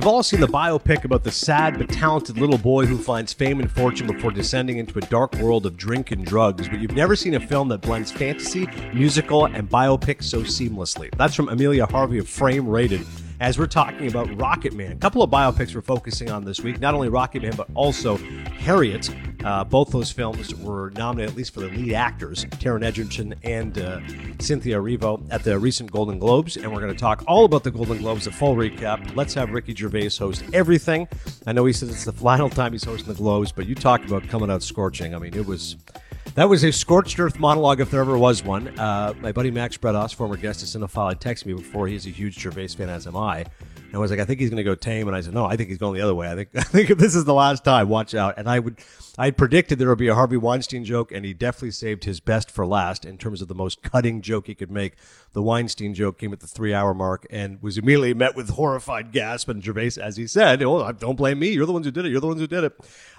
We've all seen the biopic about the sad but talented little boy who finds fame and fortune before descending into a dark world of drink and drugs, but you've never seen a film that blends fantasy, musical, and biopic so seamlessly. That's from Amelia Harvey of Frame Rated as we're talking about Rocket Man. A couple of biopics we're focusing on this week, not only Rocket Man, but also Harriet. Uh, both those films were nominated, at least for the lead actors, Taron Egerton and uh, Cynthia Erivo, at the recent Golden Globes. And we're going to talk all about the Golden Globes, a full recap. Let's have Ricky Gervais host everything. I know he says it's the final time he's hosting the Globes, but you talked about coming out scorching. I mean, it was that was a scorched earth monologue if there ever was one. Uh, my buddy Max Bredos, former guest of Cinephile, texted me before. He's a huge Gervais fan, as am I. And I was like, I think he's going to go tame. And I said, no, I think he's going the other way. I think, I think if this is the last time, watch out. And I would, I predicted there would be a Harvey Weinstein joke, and he definitely saved his best for last in terms of the most cutting joke he could make. The Weinstein joke came at the three hour mark and was immediately met with horrified gasp. And Gervais, as he said, oh, don't blame me. You're the ones who did it. You're the ones who did it.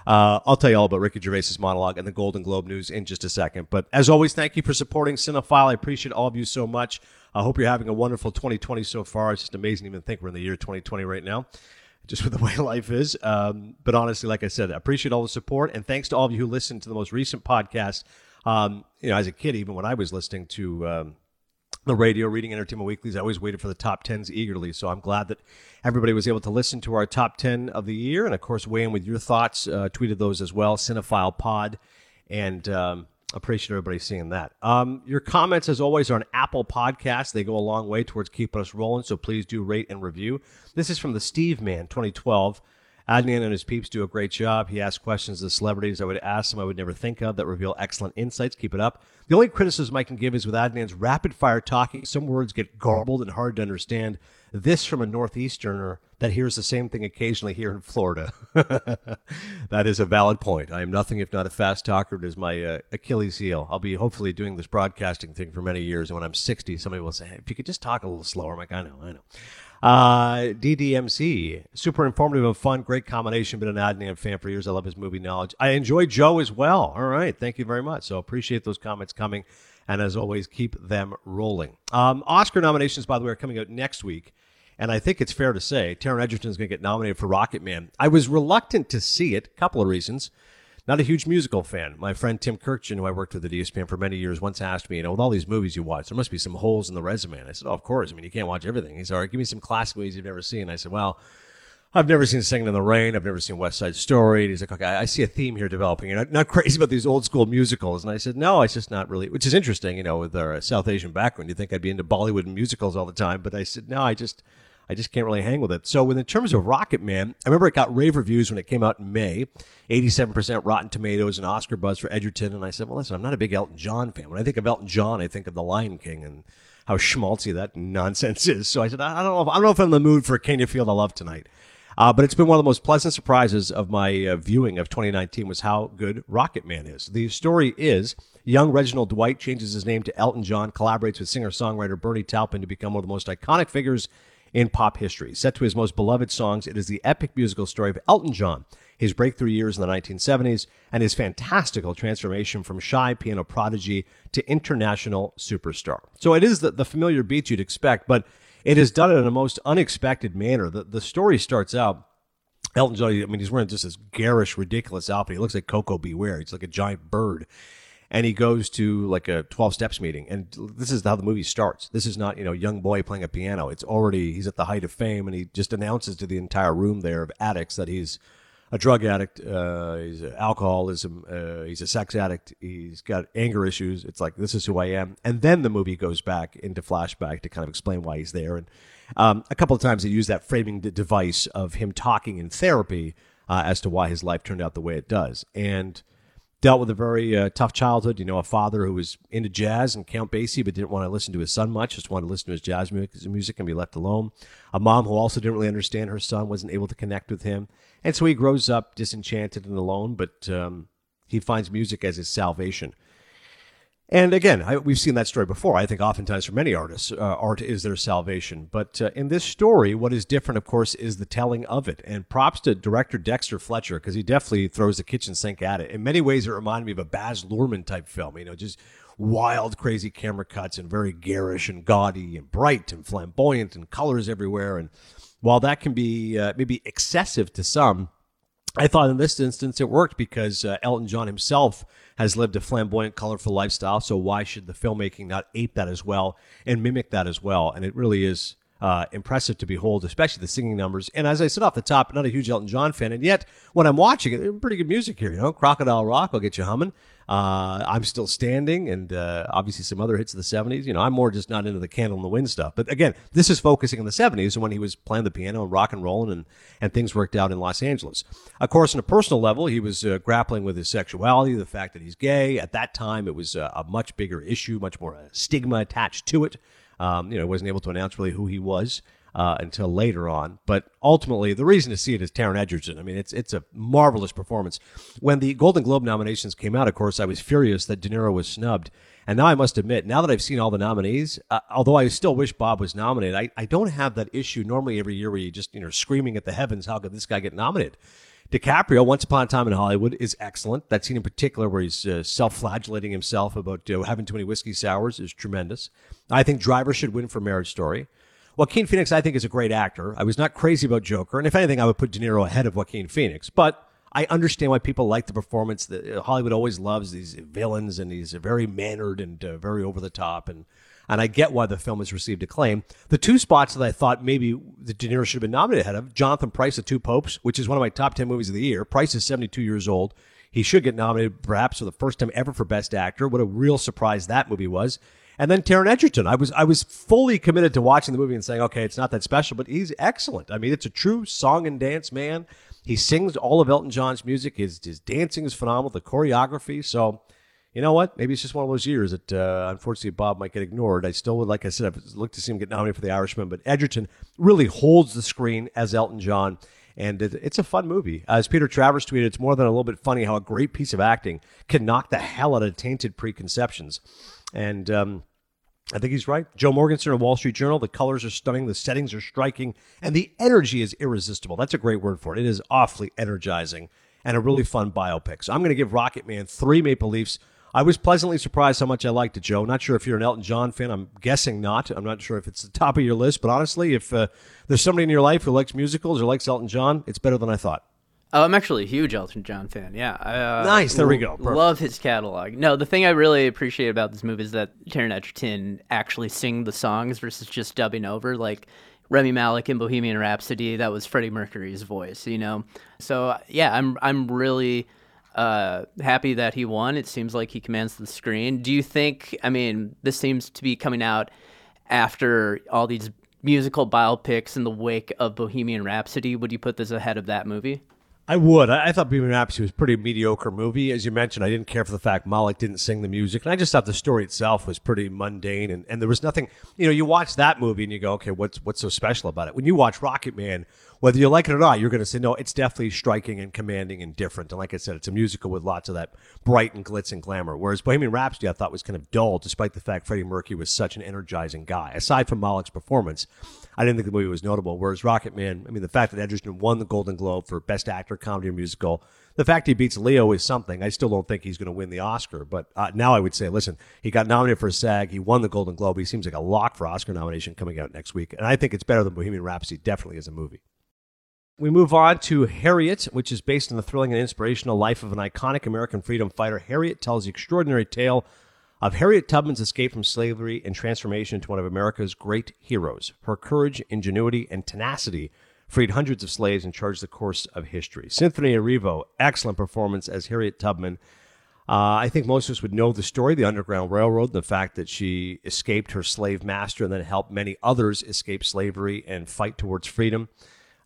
Uh, I'll tell you all about Ricky Gervais's monologue and the Golden Globe news in just a second. But as always, thank you for supporting Cinephile. I appreciate all of you so much. I hope you're having a wonderful 2020 so far. It's just amazing to even think we're in the year 2020 right now, just with the way life is. Um, but honestly, like I said, I appreciate all the support. And thanks to all of you who listened to the most recent podcast. Um, you know, as a kid, even when I was listening to um, the radio, reading Entertainment Weeklies, I always waited for the top 10s eagerly. So I'm glad that everybody was able to listen to our top 10 of the year. And of course, weigh in with your thoughts. Uh, tweeted those as well, Cinephile Pod. And, um, appreciate everybody seeing that. Um, your comments, as always, are on Apple Podcasts. They go a long way towards keeping us rolling, so please do rate and review. This is from the Steve Man 2012. Adnan and his peeps do a great job. He asks questions of celebrities I would ask them I would never think of that reveal excellent insights. Keep it up. The only criticism I can give is with Adnan's rapid fire talking, some words get garbled and hard to understand. This from a Northeasterner that hears the same thing occasionally here in Florida. that is a valid point. I am nothing if not a fast talker. It is my uh, Achilles heel. I'll be hopefully doing this broadcasting thing for many years. And when I'm 60, somebody will say, hey, if you could just talk a little slower. I'm like, I know, I know. Uh, DDMC, super informative and fun, great combination. Been an Adnan fan for years. I love his movie knowledge. I enjoy Joe as well. All right, thank you very much. So appreciate those comments coming, and as always, keep them rolling. Um, Oscar nominations, by the way, are coming out next week. And I think it's fair to say Taron Egerton is going to get nominated for Rocket Man. I was reluctant to see it, a couple of reasons. Not a huge musical fan. My friend Tim Kurkjian, who I worked with at ESPN for many years, once asked me, you know, with all these movies you watch, there must be some holes in the resume. And I said, oh, of course. I mean, you can't watch everything. He said, all right, give me some classic movies you've never seen. I said, well, I've never seen Singing in the Rain. I've never seen West Side Story. And he's like, okay, I see a theme here developing. You're not, not crazy about these old school musicals. And I said, no, it's just not really, which is interesting, you know, with our South Asian background. You think I'd be into Bollywood musicals all the time. But I said, no, I just, I just can't really hang with it. So, in terms of Rocket Man, I remember it got rave reviews when it came out in May, 87% Rotten Tomatoes and Oscar buzz for Egerton. And I said, well, listen, I'm not a big Elton John fan. When I think of Elton John, I think of The Lion King and how schmaltzy that nonsense is. So I said, I don't know if, I don't know if I'm in the mood for Can You Feel the Love tonight. Uh, but it's been one of the most pleasant surprises of my uh, viewing of 2019 was how good Rocket Man is. The story is young Reginald Dwight changes his name to Elton John, collaborates with singer-songwriter Bernie Taupin to become one of the most iconic figures in pop history. Set to his most beloved songs, it is the epic musical story of Elton John, his breakthrough years in the 1970s, and his fantastical transformation from shy piano prodigy to international superstar. So it is the, the familiar beats you'd expect, but it is done in a most unexpected manner. The, the story starts out. Elton John, I mean, he's wearing just this garish, ridiculous outfit. He looks like Koko B. Ware. He's like a giant bird and he goes to like a 12 steps meeting and this is how the movie starts. This is not you know young boy playing a piano. It's already he's at the height of fame and he just announces to the entire room there of addicts that he's a drug addict uh, he's alcoholism uh, he's a sex addict he's got anger issues. It's like this is who i am. And then the movie goes back into flashback to kind of explain why he's there. And um, a couple of times they use that framing device of him talking in therapy uh, as to why his life turned out the way it does. And dealt with a very uh, tough childhood. You know, a father who was into jazz and Count Basie, but didn't want to listen to his son much, just wanted to listen to his jazz music and be left alone. A mom who also didn't really understand her son, wasn't able to connect with him. And so he grows up disenchanted and alone, but um, he finds music as his salvation. And again, I, we've seen that story before. I think oftentimes for many artists, uh, art is their salvation. But uh, in this story, what is different, of course, is the telling of it. And props to director Dexter Fletcher because he definitely throws the kitchen sink at it. In many ways, it reminded me of a Baz Luhrmann type film. You know, just wild, crazy camera cuts and very garish and gaudy and bright and flamboyant and colors everywhere and while that can be uh, maybe excessive to some, I thought in this instance it worked because uh, Elton John himself has lived a flamboyant, colorful lifestyle. So why should the filmmaking not ape that as well and mimic that as well? And it really is uh, impressive to behold, especially the singing numbers. And as I said off the top, not a huge Elton John fan, and yet when I'm watching it, pretty good music here. You know, Crocodile Rock will get you humming. Uh, I'm still standing, and uh, obviously some other hits of the '70s. You know, I'm more just not into the Candle in the Wind stuff. But again, this is focusing on the '70s and when he was playing the piano and rock and rolling, and and things worked out in Los Angeles. Of course, on a personal level, he was uh, grappling with his sexuality, the fact that he's gay. At that time, it was a much bigger issue, much more a stigma attached to it. Um, you know, wasn't able to announce really who he was uh, until later on. But ultimately, the reason to see it is Taron Egerton. I mean, it's it's a marvelous performance. When the Golden Globe nominations came out, of course, I was furious that De Niro was snubbed. And now I must admit, now that I've seen all the nominees, uh, although I still wish Bob was nominated, I, I don't have that issue normally every year where you just, you know, screaming at the heavens, how could this guy get nominated? DiCaprio, Once Upon a Time in Hollywood, is excellent. That scene in particular, where he's uh, self-flagellating himself about having too many whiskey sours, is tremendous. I think Driver should win for Marriage Story. Joaquin Phoenix, I think, is a great actor. I was not crazy about Joker, and if anything, I would put De Niro ahead of Joaquin Phoenix. But I understand why people like the performance. That uh, Hollywood always loves these villains, and he's very mannered and uh, very over the top, and and I get why the film has received acclaim. The two spots that I thought maybe the De Niro should have been nominated ahead of Jonathan Pryce, The Two Popes, which is one of my top 10 movies of the year. Pryce is 72 years old. He should get nominated perhaps for the first time ever for Best Actor. What a real surprise that movie was. And then Taron Egerton. I was I was fully committed to watching the movie and saying, okay, it's not that special, but he's excellent. I mean, it's a true song and dance man. He sings all of Elton John's music. His his dancing is phenomenal. The choreography. So you know what? Maybe it's just one of those years that uh, unfortunately Bob might get ignored. I still would, like I said, I've looked to see him get nominated for The Irishman, but Egerton really holds the screen as Elton John, and it, it's a fun movie. As Peter Travers tweeted, it's more than a little bit funny how a great piece of acting can knock the hell out of tainted preconceptions. And um, I think he's right. Joe Morgenstern of Wall Street Journal. The colors are stunning, the settings are striking, and the energy is irresistible. That's a great word for it. It is awfully energizing and a really fun biopic. So I'm going to give Rocket Man three Maple Leafs I was pleasantly surprised how much I liked it, Joe. Not sure if you're an Elton John fan. I'm guessing not. I'm not sure if it's the top of your list, but honestly, if uh, there's somebody in your life who likes musicals or likes Elton John, it's better than I thought. Oh, I'm actually a huge Elton John fan. Yeah. Uh, nice. There we go. Perfect. Love his catalog. No, the thing I really appreciate about this movie is that Taron Egerton actually sing the songs versus just dubbing over. Like Rami Malek in Bohemian Rhapsody, that was Freddie Mercury's voice. You know. So yeah, I'm I'm really uh, happy that he won. It seems like he commands the screen. Do you think? I mean, this seems to be coming out after all these musical biopics in the wake of Bohemian Rhapsody. Would you put this ahead of that movie? I would. I, I thought Bohemian Rhapsody was a pretty mediocre movie. As you mentioned, I didn't care for the fact Malek didn't sing the music. And I just thought the story itself was pretty mundane. And, and there was nothing, you know, you watch that movie and you go, okay, what's, what's so special about it? When you watch Rocket Man, whether you like it or not, you're going to say, no, it's definitely striking and commanding and different. And like I said, it's a musical with lots of that bright and glitz and glamour. Whereas Bohemian Rhapsody, I thought was kind of dull, despite the fact Freddie Mercury was such an energizing guy. Aside from Malek's performance, I didn't think the movie was notable. Whereas Rocket Man, I mean, the fact that Egerton won the Golden Globe for Best Actor, Comedy or Musical, the fact he beats Leo is something. I still don't think he's going to win the Oscar, but uh, now I would say, listen, he got nominated for a SAG, he won the Golden Globe. He seems like a lock for Oscar nomination coming out next week, and I think it's better than Bohemian Rhapsody, definitely as a movie. We move on to Harriet, which is based on the thrilling and inspirational life of an iconic American freedom fighter. Harriet tells the extraordinary tale of Harriet Tubman's escape from slavery and transformation into one of America's great heroes. Her courage, ingenuity, and tenacity freed hundreds of slaves and charged the course of history. Cynthia Erivo, excellent performance as Harriet Tubman. Uh, I think most of us would know the story, the Underground Railroad, the fact that she escaped her slave master and then helped many others escape slavery and fight towards freedom.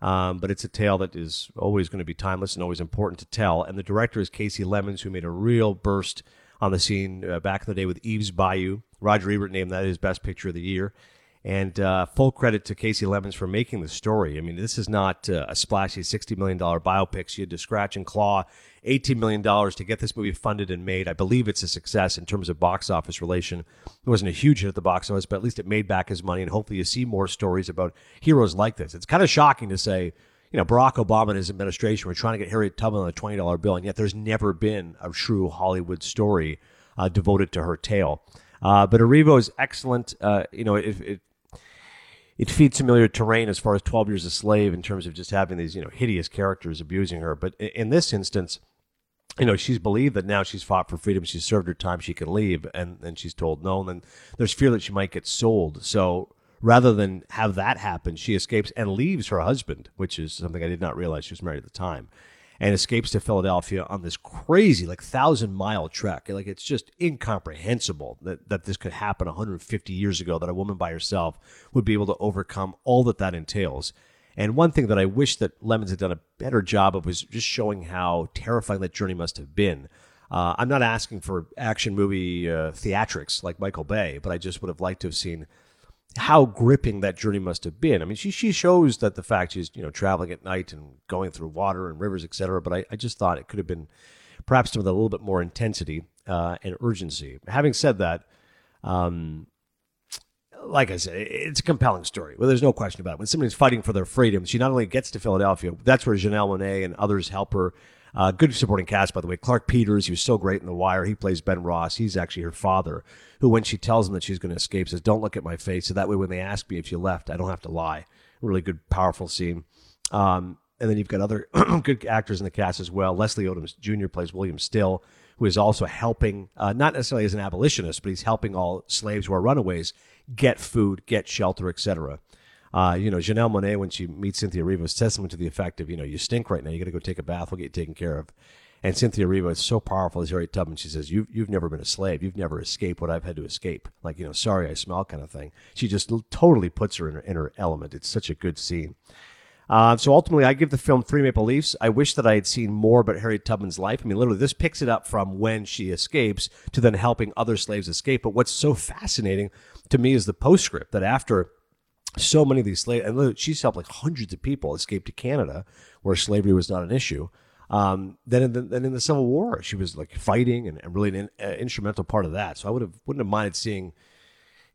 Um, but it's a tale that is always going to be timeless and always important to tell. And the director is Kasi Lemmons, who made a real burst on the scene uh, back in the day with Eve's Bayou. Roger Ebert named that his best picture of the year. And uh, full credit to Kasi Lemmons for making the story. I mean, this is not uh, a splashy $60 million biopic. She had to scratch and claw $18 million to get this movie funded and made. I believe it's a success in terms of box office relation. It wasn't a huge hit at the box office, but at least it made back his money. And hopefully you see more stories about heroes like this. It's kind of shocking to say, you know, Barack Obama and his administration were trying to get Harriet Tubman on a $20 bill, and yet there's never been a true Hollywood story uh, devoted to her tale. Uh, but Erivo is excellent. Uh, you know, if, if it feeds familiar terrain as far as 12 years a slave in terms of just having these you know hideous characters abusing her. But in this instance you know she's believed that now she's fought for freedom. She's served her time. She can leave and then she's told no. And then there's fear that she might get sold. So rather than have that happen she escapes and leaves her husband which is something i did not realize she was married at the time and escapes to Philadelphia on this crazy, like thousand mile trek. Like it's just incomprehensible that, that this could happen 150 years ago, that a woman by herself would be able to overcome all that that entails. And one thing that I wish that Lemmons had done a better job of was just showing how terrifying that journey must have been. Uh, I'm not asking for action movie uh, theatrics like Michael Bay, but I just would have liked to have seen how gripping that journey must have been. I mean, she she shows that the fact she's you know traveling at night and going through water and rivers, etc. But I, I just thought it could have been perhaps with a little bit more intensity uh, and urgency. Having said that, um, like I said, it's a compelling story. Well, there's no question about it. When somebody's fighting for their freedom, she not only gets to Philadelphia, that's where Janelle Monáe and others help her uh, good supporting cast, by the way. Clarke Peters, he was so great in The Wire. He plays Ben Ross. He's actually her father, who, when she tells him that she's going to escape, says, Don't look at my face. So that way, when they ask me if you left, I don't have to lie. Really good, powerful scene. Um, and then you've got other good actors in the cast as well. Leslie Odom Jr. plays William Still, who is also helping, uh, not necessarily as an abolitionist, but he's helping all slaves who are runaways get food, get shelter, etc. Uh, you know, Janelle Monáe, when she meets Cynthia Erivo, says something to the effect of, you know, you stink right now. You got to go take a bath. We'll get you taken care of. And Cynthia Erivo is so powerful as Harriet Tubman. She says, you've, you've never been a slave. You've never escaped what I've had to escape. Like, you know, sorry, I smell kind of thing. She just totally puts her in her, in her element. It's such a good scene. Uh, so ultimately, I give the film three maple leafs. I wish that I had seen more about Harriet Tubman's life. I mean, literally, this picks it up from when she escapes to then helping other slaves escape. But what's so fascinating to me is the postscript that after so many of these slaves, and she's helped like hundreds of people escape to Canada, where slavery was not an issue. Um, then, in the, then in the Civil War, she was like fighting and, and really an uh, instrumental part of that. So I would have wouldn't have minded seeing,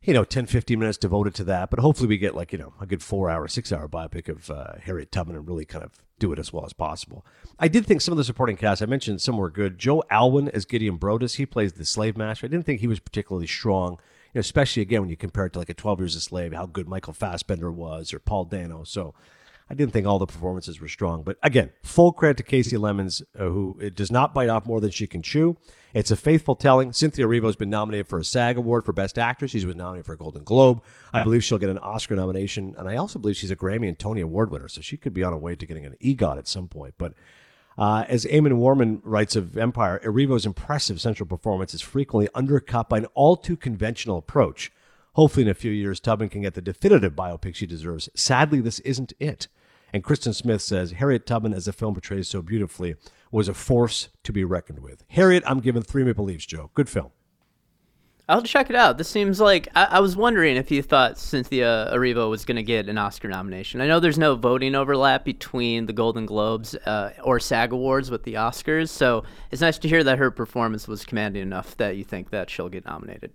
you know, 10, 15 minutes devoted to that. But hopefully we get like you know a good four hour, six hour biopic of uh, Harriet Tubman and really kind of do it as well as possible. I did think some of the supporting cast I mentioned some were good. Joe Alwyn as Gideon Brodess, he plays the slave master. I didn't think he was particularly strong know, especially again when you compare it to like a 12 Years a Slave, how good Michael Fassbender was or Paul Dano. So I didn't think all the performances were strong. But again, full credit to Kasi Lemmons, uh, who it does not bite off more than she can chew. It's a faithful telling. Cynthia Erivo has been nominated for a SAG award for Best Actress. She's been nominated for a Golden Globe. I believe she'll get an Oscar nomination, and I also believe she's a Grammy and Tony Award winner, so she could be on her way to getting an EGOT at some point. But uh, as Amon Warmann writes of Empire, Erivo's impressive central performance is frequently undercut by an all too conventional approach. Hopefully, in a few years, Tubman can get the definitive biopic she deserves. Sadly, this isn't it. And Kristen Smith says Harriet Tubman, as the film portrays so beautifully, was a force to be reckoned with. Harriet, I'm giving three maple leaves, Joe. Good film. I'll check it out. This seems like I, I was wondering if you thought Cynthia Erivo was going to get an Oscar nomination. I know there's no voting overlap between the Golden Globes uh, or SAG Awards with the Oscars, so it's nice to hear that her performance was commanding enough that you think that she'll get nominated.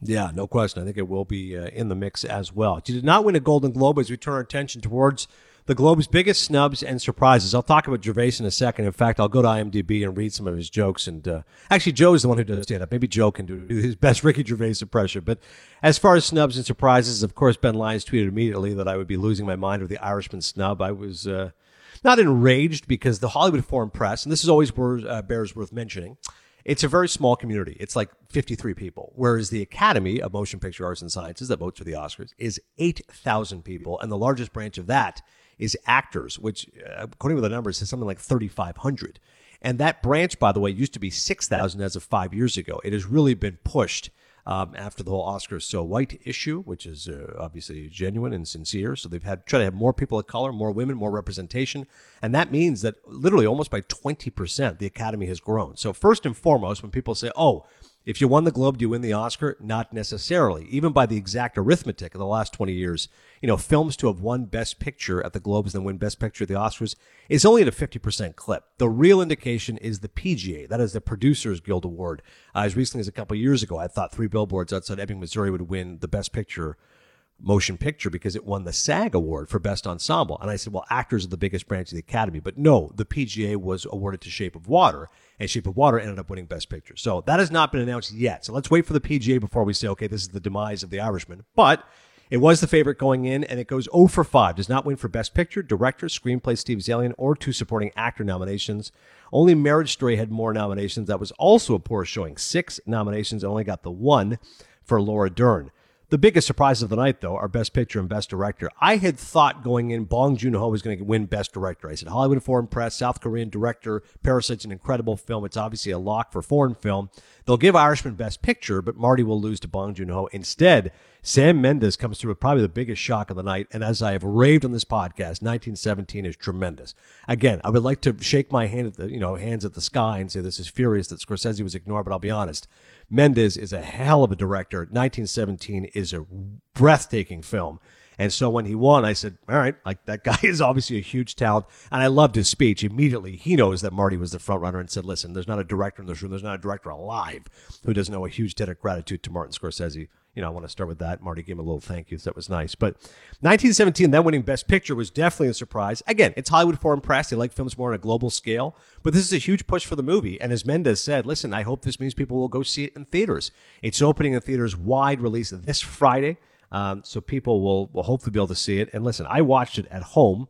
Yeah, no question. I think it will be uh, in the mix as well. She did not win a Golden Globe as we turn our attention towards the Globe's biggest snubs and surprises. I'll talk about Gervais in a second. In fact, I'll go to IMDb and read some of his jokes. And uh, actually, Joe is the one who does stand up. Maybe Joe can do his best Ricky Gervais impression. But as far as snubs and surprises, of course, Ben Lyons tweeted immediately that I would be losing my mind with the Irishman snub. I was uh, not enraged because the Hollywood Foreign Press, and this is always uh, bears worth mentioning, it's a very small community. It's like 53 people, whereas the Academy of Motion Picture Arts and Sciences that votes for the Oscars is 8,000 people, and the largest branch of that is actors, which, uh, according to the numbers, is something like 3,500. And that branch, by the way, used to be 6,000 as of five years ago. It has really been pushed um, after the whole Oscar so white issue, which is uh, obviously genuine and sincere. So they've had try to have more people of color, more women, more representation, and that means that literally almost by 20% the Academy has grown. So first and foremost, when people say, "Oh," If you won the Globe, do you win the Oscar? Not necessarily. Even by the exact arithmetic of the last 20 years, you know, films to have won Best Picture at the Globes and win Best Picture at the Oscars is only at a 50% clip. The real indication is the PGA, that is the Producers Guild Award. Uh, as recently as a couple years ago, I thought Three Billboards Outside Ebbing, Missouri would win the Best Picture motion picture because it won the SAG award for best ensemble. And I said, well, actors are the biggest branch of the Academy. But no, the PGA was awarded to Shape of Water, and Shape of Water ended up winning best picture. So that has not been announced yet. So let's wait for the PGA before we say, okay, this is the demise of the Irishman. But It was the favorite going in, and it goes 0 for 5. Does not win for Best Picture, Director, Screenplay, Steve Zaillian, or two supporting actor nominations. Only Marriage Story had more nominations. That was also a poor showing. Six nominations, and only got the one for Laura Dern. The biggest surprise of the night, though, are Best Picture and Best Director. I had thought going in, Bong Joon Ho was going to win Best Director. I said Hollywood Foreign Press, South Korean director, Parasite's an incredible film. It's obviously a lock for foreign film. They'll give Irishman Best Picture, but Marty will lose to Bong Joon Ho. Instead, Sam Mendes comes through with probably the biggest shock of the night. And as I have raved on this podcast, 1917 is tremendous. Again, I would like to shake my hand at the, you know, hands at the sky and say this is furious that Scorsese was ignored, but I'll be honest. Mendes is a hell of a director. 1917 is a breathtaking film. And so when he won, I said, all right, like that guy is obviously a huge talent. And I loved his speech. Immediately, he knows that Marty was the front runner and said, listen, there's not a director in this room. There's not a director alive who doesn't owe a huge debt of gratitude to Martin Scorsese. You know, I want to start with that. Marty gave him a little thank you. So that was nice. But 1917, then winning Best Picture was definitely a surprise. Again, it's Hollywood Foreign Press. They like films more on a global scale. But this is a huge push for the movie. And as Mendes said, listen, I hope this means people will go see it in theaters. It's opening in theaters wide release this Friday. Um, so people will, will hopefully be able to see it. And listen, I watched it at home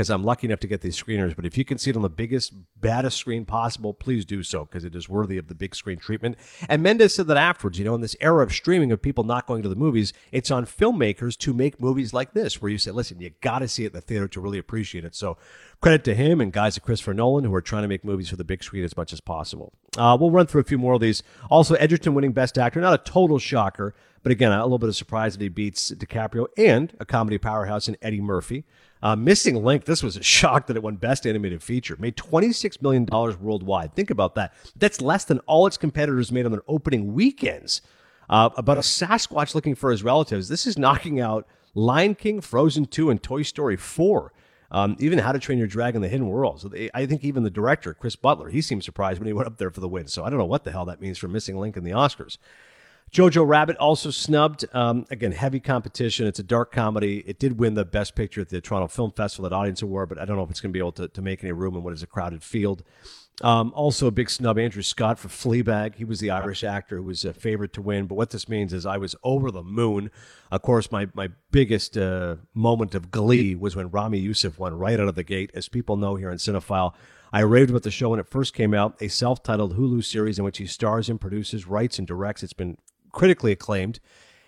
because I'm lucky enough to get these screeners. But if you can see it on the biggest, baddest screen possible, please do so because it is worthy of the big screen treatment. And Mendes said that afterwards, you know, in this era of streaming of people not going to the movies, it's on filmmakers to make movies like this where you say, listen, you got to see it in the theater to really appreciate it. So credit to him and guys at Christopher Nolan who are trying to make movies for the big screen as much as possible. Uh, we'll run through a few more of these. Also, Egerton winning Best Actor, not a total shocker, but again, a little bit of surprise that he beats DiCaprio and a comedy powerhouse in Eddie Murphy. Uh, Missing Link, this was a shock that it won Best Animated Feature. Made $26 million worldwide. Think about that. That's less than all its competitors made on their opening weekends. Uh, about a Sasquatch looking for his relatives. This is knocking out Lion King, Frozen 2, and Toy Story 4. Um, even How to Train Your Dragon: The Hidden World. So they, I think even the director, Chris Butler, he seemed surprised when he went up there for the win. So I don't know what the hell that means for Missing Link in the Oscars. Jojo Rabbit also snubbed. Um, again, heavy competition. It's a dark comedy. It did win the Best Picture at the Toronto Film Festival at Audience Award, but I don't know if it's going to be able to, to make any room in what is a crowded field. Um, also, a big snub, Andrew Scott for Fleabag. He was the Irish actor who was a favorite to win. But what this means is I was over the moon. Of course, my, my biggest uh, moment of glee was when Ramy Youssef won right out of the gate. As people know here in Cinephile, I raved about the show when it first came out, a self titled Hulu series in which he stars and produces, writes, and directs. It's been critically acclaimed.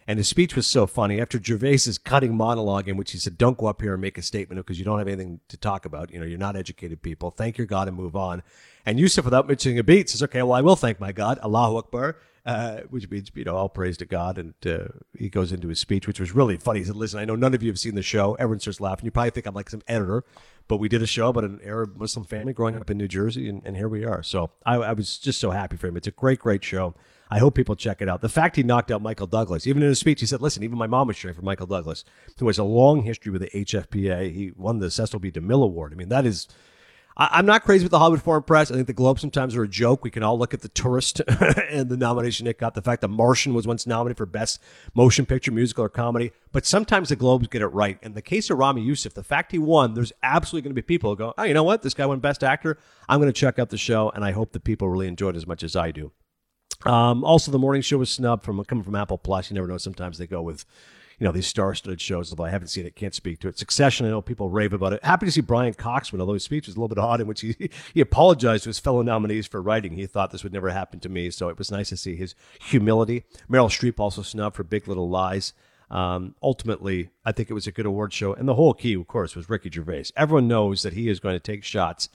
And his speech was so funny. After Gervais's cutting monologue, in which he said, "Don't go up here and make a statement because you don't have anything to talk about. You know, you're not educated people. Thank your God and move on." And Youssef, without mentioning a beat, says, "Okay, well, I will thank my God, Allahu Akbar." Uh, which means you know all praise to God, and uh, he goes into his speech, which was really funny. He said, "Listen, I know none of you have seen the show. Everyone starts laughing. You probably think I'm like some editor, but we did a show about an Arab Muslim family growing up in New Jersey, and, and here we are. So I, I was just so happy for him. It's a great, great show. I hope people check it out. The fact he knocked out Michael Douglas, even in his speech, he said, "Listen, even my mom was cheering for Michael Douglas, who has a long history with the HFPA. He won the Cecil B. DeMille Award. I mean, that is." I, am not crazy with the Hollywood Foreign Press. I think the Globe sometimes are a joke. We can all look at the Tourist and the nomination it got. The fact that Martian was once nominated for Best Motion Picture, Musical, or Comedy. But sometimes the Globes get it right. In the case of Ramy Youssef, the fact he won, there's absolutely going to be people who go, oh, you know what? This guy won Best Actor. I'm going to check out the show, and I hope that people really enjoy it as much as I do. Um, also, the morning show was snubbed from coming from Apple Plus. You never know. Sometimes they go with, you know, these star-studded shows. Although I haven't seen it, can't speak to it. Succession. I know people rave about it. Happy to see Brian Cox win, although his speech was a little bit odd, in which he he apologized to his fellow nominees for writing. He thought this would never happen to me, so it was nice to see his humility. Meryl Streep also snubbed for Big Little Lies. Um, ultimately, I think it was a good award show, and the whole key, of course, was Ricky Gervais. Everyone knows that he is going to take shots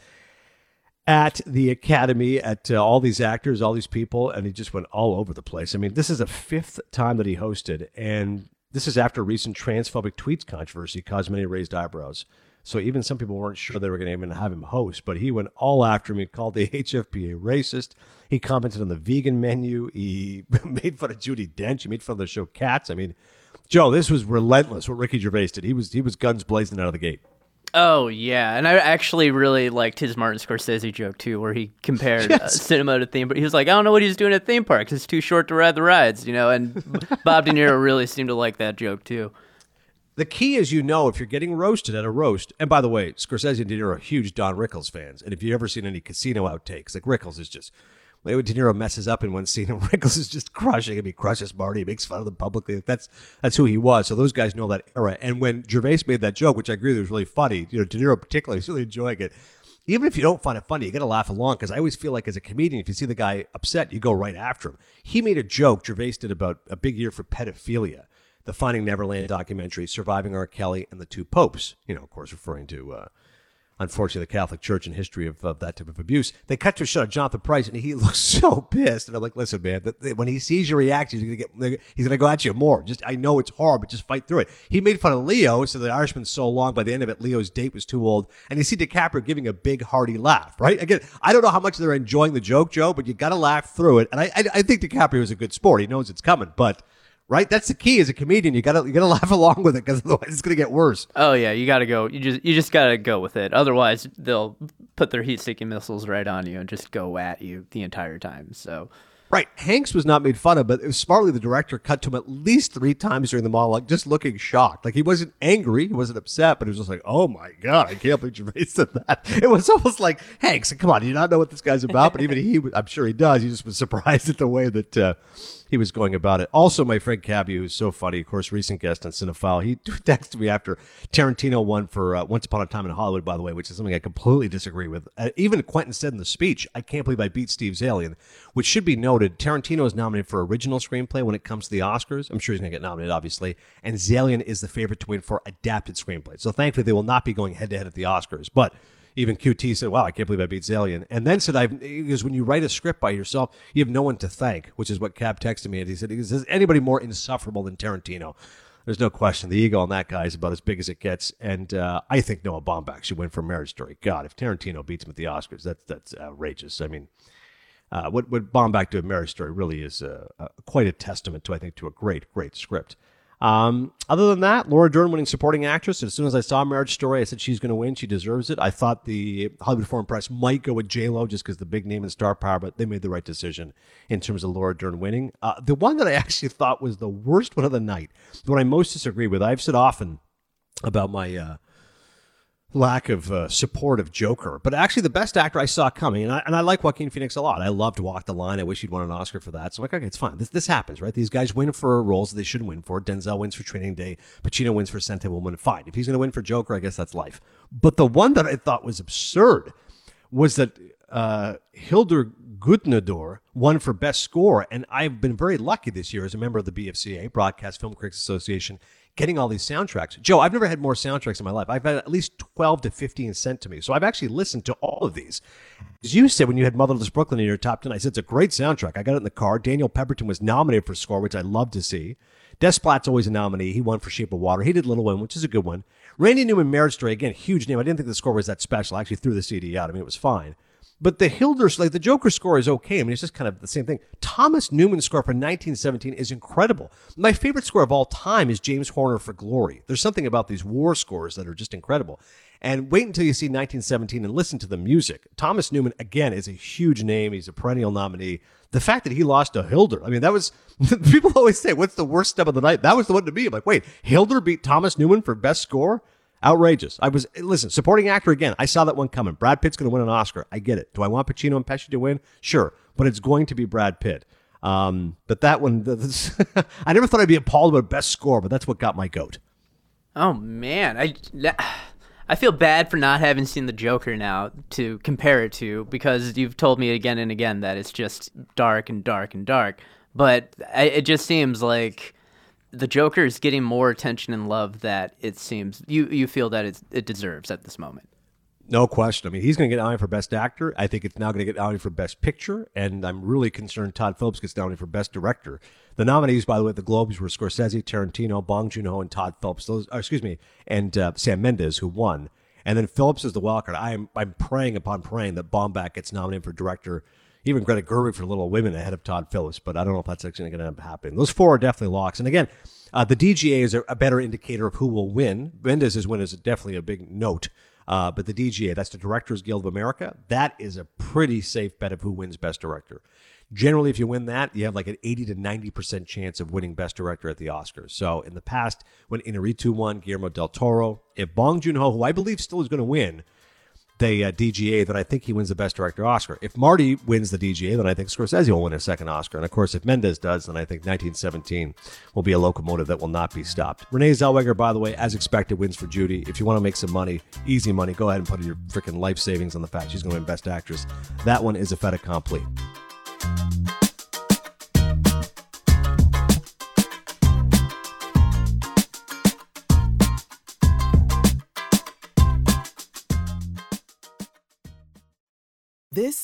at the Academy, at uh, all these actors, all these people, and he just went all over the place. I mean, this is the fifth time that he hosted, and this is after recent transphobic tweets controversy caused many raised eyebrows. So even some people weren't sure they were going to even have him host, but he went all after him. He called the HFPA racist. He commented on the vegan menu. He made fun of Judi Dench. He made fun of the show Cats. I mean, Joe, this was relentless. What Ricky Gervais did. He was he was guns blazing out of the gate. Oh yeah, and I actually really liked his Martin Scorsese joke too, where he compared uh, yes. uh, cinema to theme. But he was like, I don't know what he's doing at theme parks. It's too short to ride the rides, you know. And Bob De Niro really seemed to like that joke too. The key is, you know, if you're getting roasted at a roast, and by the way, Scorsese and De Niro are huge Don Rickles fans, and if you've ever seen any casino outtakes, like Rickles is just When De Niro messes up in one scene and Rickles is just crushing him. He crushes Marty. He makes fun of him publicly. That's that's who he was. So those guys know that era. And when Gervais made that joke, which I agree with, was really funny, you know, De Niro particularly is really enjoying it. Even if you don't find it funny, you got to laugh along because I always feel like as a comedian, if you see the guy upset, you go right after him. He made a joke Gervais did about a big year for pedophilia, the Finding Neverland documentary, Surviving R. Kelly and the Two Popes. You know, of course, referring to. Uh, unfortunately, the Catholic Church and history of, of that type of abuse. They cut to a shot of Jonathan Pryce, and he looks so pissed. And I'm like, listen, man, that, that when he sees your reaction, he's gonna get, he's gonna go at you more. Just, I know it's hard, but just fight through it. He made fun of Leo, so the Irishman's so long. By the end of it, Leo's date was too old, and you see DiCaprio giving a big hearty laugh. Right? Again, I don't know how much they're enjoying the joke, Joe, but you got to laugh through it. And I, I, I think DiCaprio is a good sport. He knows it's coming, but right? That's the key as a comedian. You gotta you gotta laugh along with it because otherwise it's gonna get worse. Oh yeah, you gotta go. You just you just gotta go with it. Otherwise, they'll put their heat-seeking missiles right on you and just go at you the entire time. So. Right. Hanks was not made fun of, but it was smartly the director cut to him at least three times during the monologue, just looking shocked. Like he wasn't angry, he wasn't upset, but he was just like, "Oh my god, I can't believe Gervais said that." It was almost like Hanks, come on, do you not know what this guy's about? But even he, I'm sure he does. He just was surprised at the way that uh, he was going about it. Also, my friend Cabby, who's so funny, of course, recent guest on Cinephile, he texted me after Tarantino won for uh, Once Upon a Time in Hollywood, by the way, which is something I completely disagree with. Uh, even Quentin said in the speech, I can't believe I beat Steve Zaillian, which should be noted. Tarantino is nominated for original screenplay when it comes to the Oscars. I'm sure he's going to get nominated, obviously. And Zaillian is the favorite to win for adapted screenplay. So thankfully, they will not be going head to head at the Oscars. But even QT said, "Wow, I can't believe I beat Zaillian." And then said, "I because when you write a script by yourself, you have no one to thank," which is what Cab texted me. And he said, "Is anybody more insufferable than Tarantino?" There's no question. The ego on that guy is about as big as it gets. And uh, I think Noah Baumbach should win for Marriage Story. God, if Tarantino beats him at the Oscars, that's that's outrageous. I mean, uh, what what Baumbach did Marriage Story really is uh, uh, quite a testament to I think to a great great script. Um, other than that, Laura Dern winning supporting actress. As soon as I saw Marriage Story, I said she's going to win. She deserves it. I thought the Hollywood Foreign Press might go with J Lo just because the big name and star power, but they made the right decision in terms of Laura Dern winning. Uh, the one that I actually thought was the worst one of the night, the one I most disagree with. I've said often about my uh, lack of uh, support of Joker. But actually, the best actor I saw coming, and I, and I like Joaquin Phoenix a lot. I loved Walk the Line. I wish he'd won an Oscar for that. So I'm like, okay, it's fine. This, this happens, right? These guys win for roles they shouldn't win for. Denzel wins for Training Day. Pacino wins for Scent Woman. Fine. If he's going to win for Joker, I guess that's life. But the one that I thought was absurd was that uh, Hildur Gudnador won for Best Score. And I've been very lucky this year as a member of the BFCA, Broadcast Film Critics Association, getting all these soundtracks. Joe, I've never had more soundtracks in my life. I've had at least 12 to 15 sent to me. So I've actually listened to all of these. As you said when you had Motherless Brooklyn in your top 10, I said it's a great soundtrack. I got it in the car. Daniel Pemberton was nominated for score, which I love to see. Desplat's always a nominee. He won for Shape of Water. He did Little Women, which is a good one. Randy Newman, Marriage Story, again, huge name. I didn't think the score was that special. I actually threw the CD out. I mean, it was fine. But the Hilders, like the Joker score is okay. I mean, it's just kind of the same thing. Thomas Newman's score for 1917 is incredible. My favorite score of all time is James Horner for Glory. There's something about these war scores that are just incredible. And wait until you see 1917 and listen to the music. Thomas Newman, again, is a huge name. He's a perennial nominee. The fact that he lost to Hilder, I mean, that was, people always say, what's the worst step of the night? That was the one to be. I'm like, wait, Hilder beat Thomas Newman for best score? Outrageous. I was listen, supporting actor again. I saw that one coming. Brad Pitt's going to win an Oscar. I get it. Do I want Pacino and Pesci to win? Sure, but it's going to be Brad Pitt. Um, but that one, I never thought I'd be appalled about best score, but that's what got my goat. Oh man, I I feel bad for not having seen the Joker now to compare it to because you've told me again and again that it's just dark and dark and dark. But it just seems like the Joker is getting more attention and love that it seems you you feel that it deserves at this moment. No question. I mean, he's going to get nominated for Best Actor. I think it's now going to get nominated for Best Picture, and I'm really concerned Todd Phillips gets nominated for Best Director. The nominees, by the way, at the Globes were Scorsese, Tarantino, Bong Joon-ho, and Todd Phillips. Those, excuse me, and uh, Sam Mendes, who won. And then Phillips is the wild card. I'm I'm praying upon praying that Baumbach gets nominated for Director even Greta Gerwig for Little Women ahead of Todd Phillips, but I don't know if that's actually going to happening. Those four are definitely locks. And again, uh, the DGA is a, a, better indicator of who will win. Mendes' win is definitely a big note. Uh, but the DGA, that's the Directors Guild of America, that is a pretty safe bet of who wins Best Director. Generally, if you win that, you have like an 80 to 90% chance of winning Best Director at the Oscars. So in the past, when Inarritu won, Guillermo del Toro, if Bong Joon-ho, who I believe still is going to win, the uh, DGA, then I think he wins the Best Director Oscar. If Marty wins the DGA, then I think Scorsese will win a second Oscar. And of course, if Mendes does, then I think 1917 will be a locomotive that will not be stopped. Renee Zellweger, by the way, as expected, wins for Judy. If you want to make some money, easy money, go ahead and put your freaking life savings on the fact she's going to win Best Actress. That one is a fait accompli.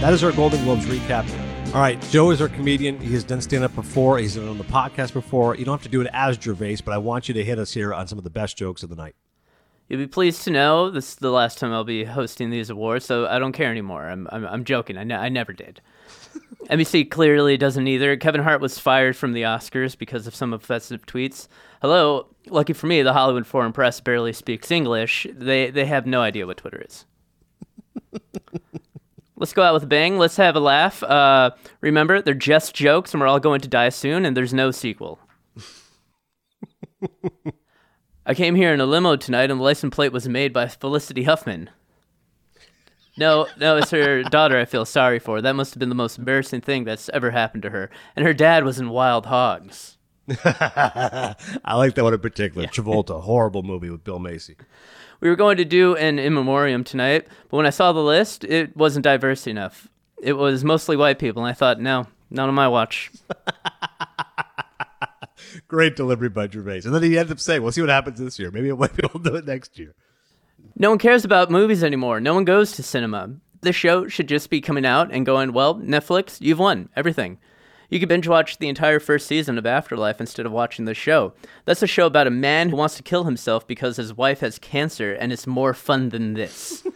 That is our Golden Globes recap. All right, Joe is our comedian. He has done stand up before. He's done it on the podcast before. You don't have to do it as Gervais, but I want you to hit us here on some of the best jokes of the night. You'll be pleased to know this is the last time I'll be hosting these awards, so I don't care anymore. I'm I'm, I'm joking. I, ne- I never did. NBC clearly doesn't either. Kevin Hart was fired from the Oscars because of some offensive tweets. Hello, lucky for me, the Hollywood Foreign Press barely speaks English. They they have no idea what Twitter is. Let's go out with a bang. Let's have a laugh. Uh, remember, they're just jokes, and we're all going to die soon, and there's no sequel. I came here in a limo tonight, and the license plate was made by Felicity Huffman. No, no, it's her daughter I feel sorry for. That must have been the most embarrassing thing that's ever happened to her. And her dad was in Wild Hogs. I like that one in particular. Travolta, horrible movie with Bill Macy. We were going to do an in memoriam tonight, but when I saw the list, it wasn't diverse enough. It was mostly white people, and I thought, no, not on my watch. Great delivery by Gervais. And then he ended up saying, we'll see what happens this year. Maybe white people will do it next year. No one cares about movies anymore. No one goes to cinema. This show should just be coming out and going, well, Netflix, you've won everything. You could binge watch the entire first season of Afterlife instead of watching the show. That's a show about a man who wants to kill himself because his wife has cancer, and it's more fun than this.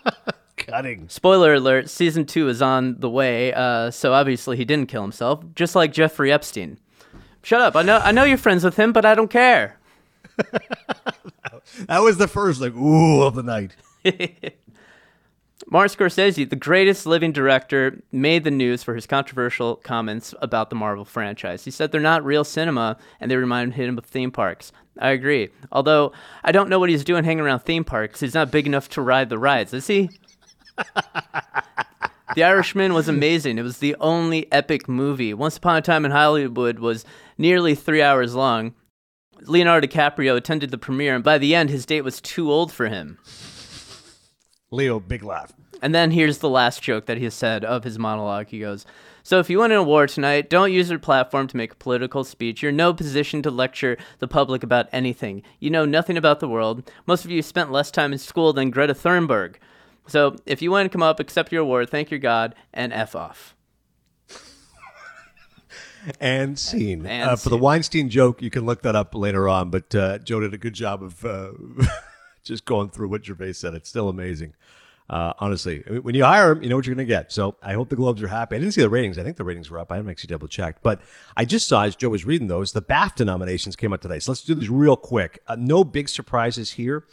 Cutting. Spoiler alert: season two is on the way, uh, so obviously he didn't kill himself, just like Jeffrey Epstein. Shut up! I know I know you're friends with him, but I don't care. That was the first, like, ooh, of the night. Martin Scorsese, the greatest living director, made the news for his controversial comments about the Marvel franchise. He said they're not real cinema and they remind him of theme parks. I agree. Although I don't know what he's doing hanging around theme parks. He's not big enough to ride the rides, is he? the Irishman was amazing. It was the only epic movie. Once Upon a Time in Hollywood was nearly three hours long. Leonardo DiCaprio attended the premiere, and by the end, his date was too old for him. Leo, big laugh. And then here's the last joke that he said of his monologue. He goes, So if you win an award tonight, don't use your platform to make a political speech. You're in no position to lecture the public about anything. You know nothing about the world. Most of you spent less time in school than Greta Thunberg. So if you want to come up, accept your award, thank your God, and F off. And scene. And uh, for the. Weinstein joke, you can look that up later on, but uh, Joe did a good job of uh, just going through what Gervais said. It's still amazing. Uh, honestly, when you hire him, you know what you're going to get. So I hope the Globes are happy. I didn't see the ratings. I think the ratings were up. I haven't actually double checked, but I just saw as Joe was reading those, the BAFTA nominations came out today. So let's do these real quick. Uh, no big surprises here.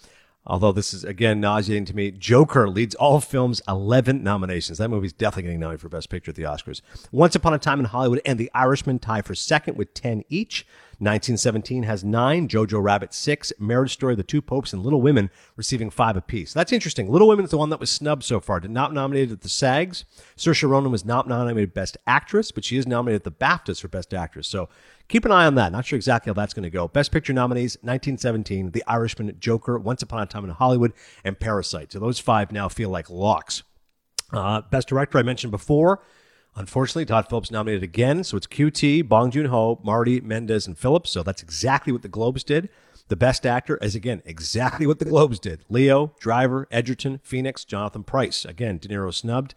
Although this is again nauseating to me, Joker leads all films 11 nominations. That movie's definitely getting nominated for Best Picture at the Oscars. Once Upon a Time in Hollywood and The Irishman tie for second with 10 each. 1917 has nine, Jojo Rabbit six, Marriage Story, The Two Popes, and Little Women receiving five apiece. That's interesting. Little Women is the one that was snubbed so far, did not nominated at the SAGs. Saoirse Ronan was not nominated Best Actress, but she is nominated at the BAFTAs for Best Actress. So keep an eye on that. Not sure exactly how that's going to go. Best Picture nominees: 1917, The Irishman, Joker, Once Upon a Time in Hollywood, and Parasite. So those five now feel like locks. Uh, Best Director, I mentioned before. Unfortunately, Todd Phillips nominated again. So it's QT, Bong Joon Ho, Marty, Mendes, and Phillips. So that's exactly what the Globes did. The Best Actor is again exactly what the Globes did. Leo, Driver, Egerton, Phoenix, Jonathan Pryce. Again, De Niro snubbed.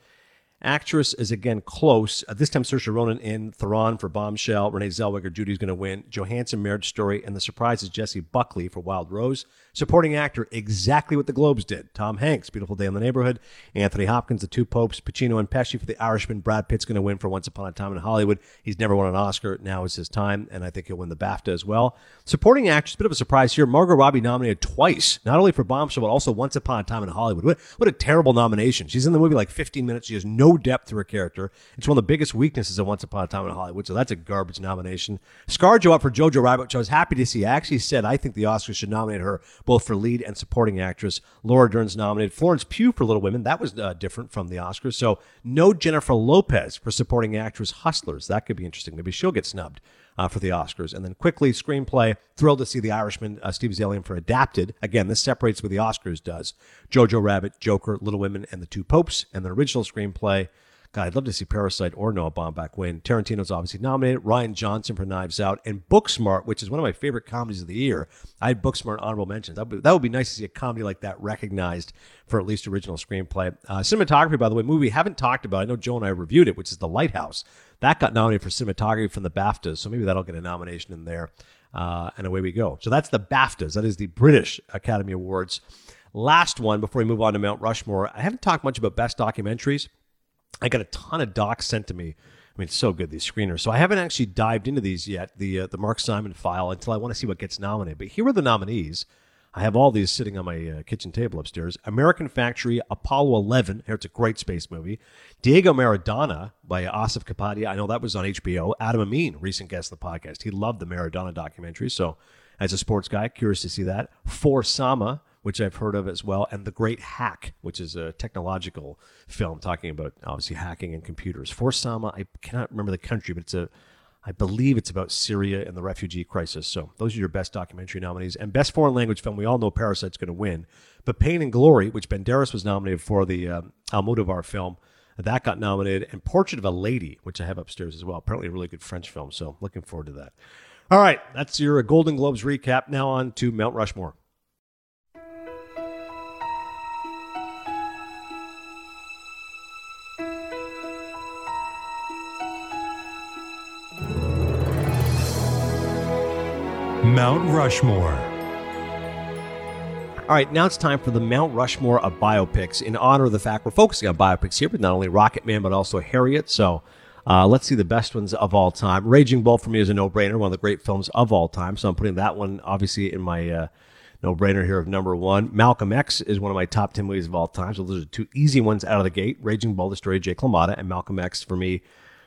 Actress is again close. Uh, this time, Saoirse Ronan in Theron for Bombshell. Renee Zellweger, Judy's going to win. Johansson, Marriage Story, and the surprise is Jessie Buckley for Wild Rose. Supporting actor, exactly what the Globes did. Tom Hanks, Beautiful Day in the Neighborhood. Anthony Hopkins, The Two Popes. Pacino and Pesci for The Irishman. Brad Pitt's going to win for Once Upon a Time in Hollywood. He's never won an Oscar. Now is his time, and I think he'll win the BAFTA as well. Supporting actress, bit of a surprise here. Margot Robbie nominated twice, not only for Bombshell, but also Once Upon a Time in Hollywood. What, what a terrible nomination. She's in the movie like 15 minutes. She has no depth to her character. It's one of the biggest weaknesses of Once Upon a Time in Hollywood, so that's a garbage nomination. ScarJo up for Jojo Rabbit, which I was happy to see. I actually said I think the Oscars should nominate her both for lead and supporting actress. Laura Dern's nominated. Florence Pugh for Little Women. That was uh, different from the Oscars. So no Jennifer Lopez for supporting actress Hustlers. That could be interesting. Maybe she'll get snubbed. Uh, for the Oscars. And then quickly, screenplay. Thrilled to see The Irishman, uh, Steve Zaillian for Adapted. Again, this separates what the Oscars does. Jojo Rabbit, Joker, Little Women, and The Two Popes. And the original screenplay, God, I'd love to see Parasite or Noah Baumbach win. Tarantino's obviously nominated. Rian Johnson for Knives Out. And Booksmart, which is one of my favorite comedies of the year. I had Booksmart honorable mentions. That would, be, that would be nice to see a comedy like that recognized for at least original screenplay. Uh, cinematography, by the way, movie we haven't talked about. I know Joe and I reviewed it, which is The Lighthouse. That got nominated for cinematography from the BAFTAs. So maybe that'll get a nomination in there. Uh, and away we go. So that's the BAFTAs. That is the British Academy Awards. Last one before we move on to Mount Rushmore. I haven't talked much about best documentaries. I got a ton of docs sent to me. I mean, it's so good these screeners. So I haven't actually dived into these yet, the uh, the Mark Simon file, until I want to see what gets nominated. But here are the nominees. I have all these sitting on my uh, kitchen table upstairs. American Factory, Apollo 11. Here, it's a great space movie. Diego Maradona by Asif Kapadia. I know that was on HBO. Adam Amin, recent guest of the podcast. He loved the Maradona documentary. So, as a sports guy, curious to see that. For Sama, which I've heard of as well, and The Great Hack, which is a technological film talking about obviously hacking and computers. For Sama, I cannot remember the country, but it's a I believe it's about Syria and the refugee crisis. So those are your best documentary nominees. And best foreign language film, we all know Parasite's going to win. But Pain and Glory, which Banderas was nominated for the um, Almodovar film, that got nominated. And Portrait of a Lady, which I have upstairs as well. Apparently a really good French film. So looking forward to that. All right, that's your Golden Globes recap. Now on to Mount Rushmore. Mount Rushmore. All right, now it's time for the Mount Rushmore of biopics. In honor of the fact we're focusing on biopics here, but not only Rocket Man, but also Harriet. So uh, let's see the best ones of all time. Raging Bull for me is a no brainer, one of the great films of all time. So I'm putting that one obviously in my uh, no brainer here of number one. Malcolm X is one of my top 10 movies of all time. So those are two easy ones out of the gate Raging Bull, the story of Jake LaMotta, and Malcolm X for me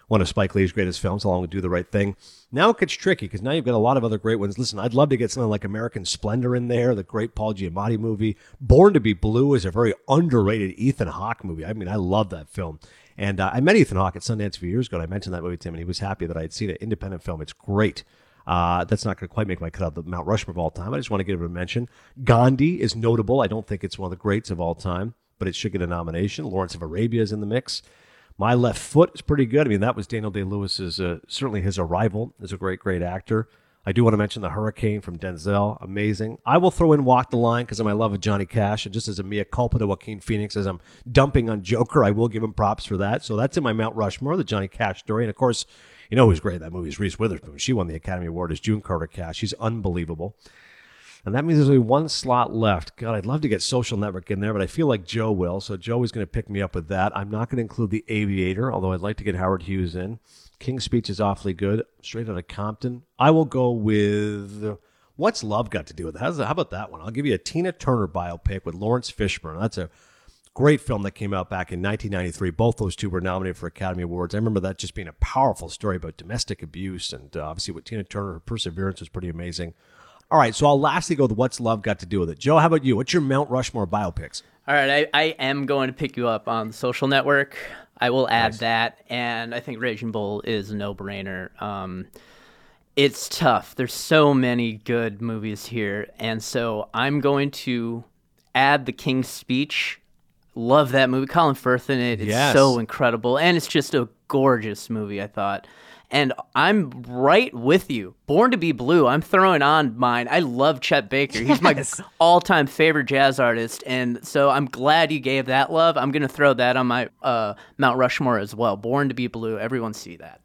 one of Spike Lee's greatest films, along with Do the Right Thing. Now it gets tricky because now you've got a lot of other great ones. Listen, I'd love to get something like American Splendor in there, the great Paul Giamatti movie. Born to be Blue is a very underrated Ethan Hawke movie. I mean, I love that film. And uh, I met Ethan Hawke at Sundance a few years ago. And I mentioned that movie to him, and he was happy that I had seen it. Independent film. It's great. Uh, that's not going to quite make my cut out the Mount Rushmore of all time. I just want to give it a mention. Gandhi is notable. I don't think it's one of the greats of all time, but it should get a nomination. Lawrence of Arabia is in the mix. My Left Foot is pretty good. I mean, that was Daniel Day Lewis's uh, certainly his arrival as a great, great actor. I do want to mention The Hurricane from Denzel. Amazing. I will throw in Walk the Line because of my love of Johnny Cash. And just as a mea culpa to Joaquin Phoenix, as I'm dumping on Joker, I will give him props for that. So that's in my Mount Rushmore, the Johnny Cash story. And of course, you know who's great in that movie is Reese Witherspoon. She won the Academy Award as June Carter Cash. She's unbelievable. And that means there's only one slot left. God, I'd love to get Social Network in there, but I feel like Joe will. So Joe is going to pick me up with that. I'm not going to include The Aviator, although I'd like to get Howard Hughes in. King's Speech is awfully good. Straight out of Compton. I will go with What's Love Got to Do with it? How about that one? I'll give you a Tina Turner biopic with Laurence Fishburne. That's a great film that came out back in 1993. Both those two were nominated for Academy Awards. I remember that just being a powerful story about domestic abuse, and uh, obviously with Tina Turner, her perseverance was pretty amazing. All right, so I'll lastly go with what's love got to do with it. Joe, how about you? What's your Mount Rushmore biopics? All right, I, I am going to pick you up on the social network. I will add nice. that, and I think Raging Bull is a no-brainer. Um, it's tough. There's so many good movies here, and so I'm going to add The King's Speech. Love that movie. Colin Firth in it. It's yes. so incredible, and it's just a gorgeous movie. I thought. And I'm right with you. Born to be Blue, I'm throwing on mine. I love Chet Baker. He's my all time favorite jazz artist. And so I'm glad you gave that love. I'm going to throw that on my uh, Mount Rushmore as well. Born to be Blue. Everyone see that.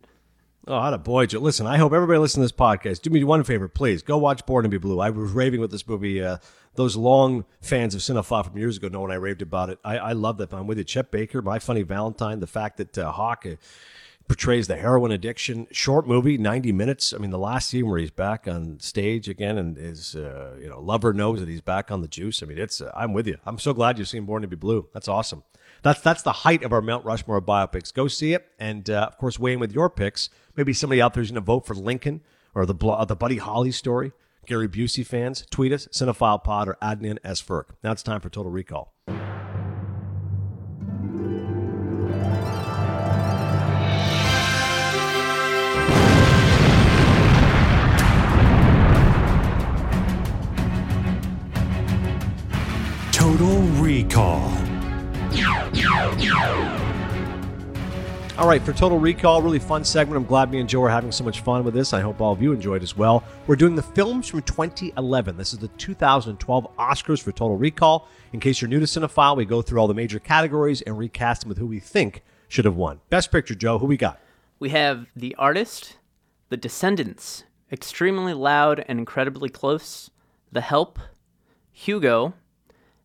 Oh, how a boy, Joe. Listen, I hope everybody listening to this podcast, do me one favor, please. Go watch Born to be Blue. I was raving with this movie. Uh, those long fans of Cinephile from years ago know when I raved about it. I, I love that. I'm with you. Chet Baker, My Funny Valentine, the fact that uh, Hawke uh, portrays the heroin addiction. Short movie, 90 minutes. I mean, the last scene where he's back on stage again and his uh, you know lover knows that he's back on the juice. I mean, it's uh, I'm with you. I'm so glad you've seen Born to be Blue. That's awesome. That's that's the height of our Mount Rushmore biopics. Go see it, and uh, of course, weigh in with your picks. Maybe somebody out there's going to vote for Lincoln or the the Buddy Holly story. Gary Busey fans, tweet us, Cinephile Pod, or Adnan S. Now it's time for Total Recall. Total Recall. All right, for Total Recall, really fun segment. I'm glad me and Joe are having so much fun with this. I hope all of you enjoyed as well. We're doing the films from 2011. This is the 2012 Oscars for Total Recall. In case you're new to Cinephile, we go through all the major categories and recast them with who we think should have won. Best Picture, Joe, who we got? We have The Artist, The Descendants, Extremely Loud and Incredibly Close, The Help, Hugo,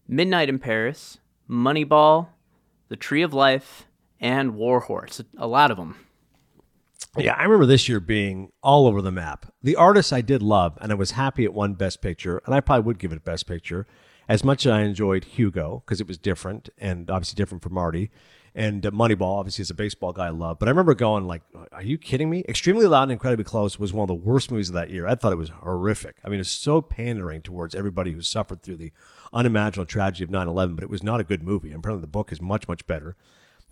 Midnight in Paris, Moneyball, The Tree of Life, and Warhorse. A lot of them. Yeah, I remember this year being all over the map. The artists I did love, and I was happy it won Best Picture, and I probably would give it Best Picture. As much as I enjoyed Hugo, because it was different, and obviously different from Marty, and Moneyball, obviously, as a baseball guy, I love. But I remember going like, "Are you kidding me?" Extremely Loud and Incredibly Close was one of the worst movies of that year. I thought it was horrific. I mean, it's so pandering towards everybody who suffered through the unimaginable tragedy of 9/11. But it was not a good movie. And apparently, the book is much much better.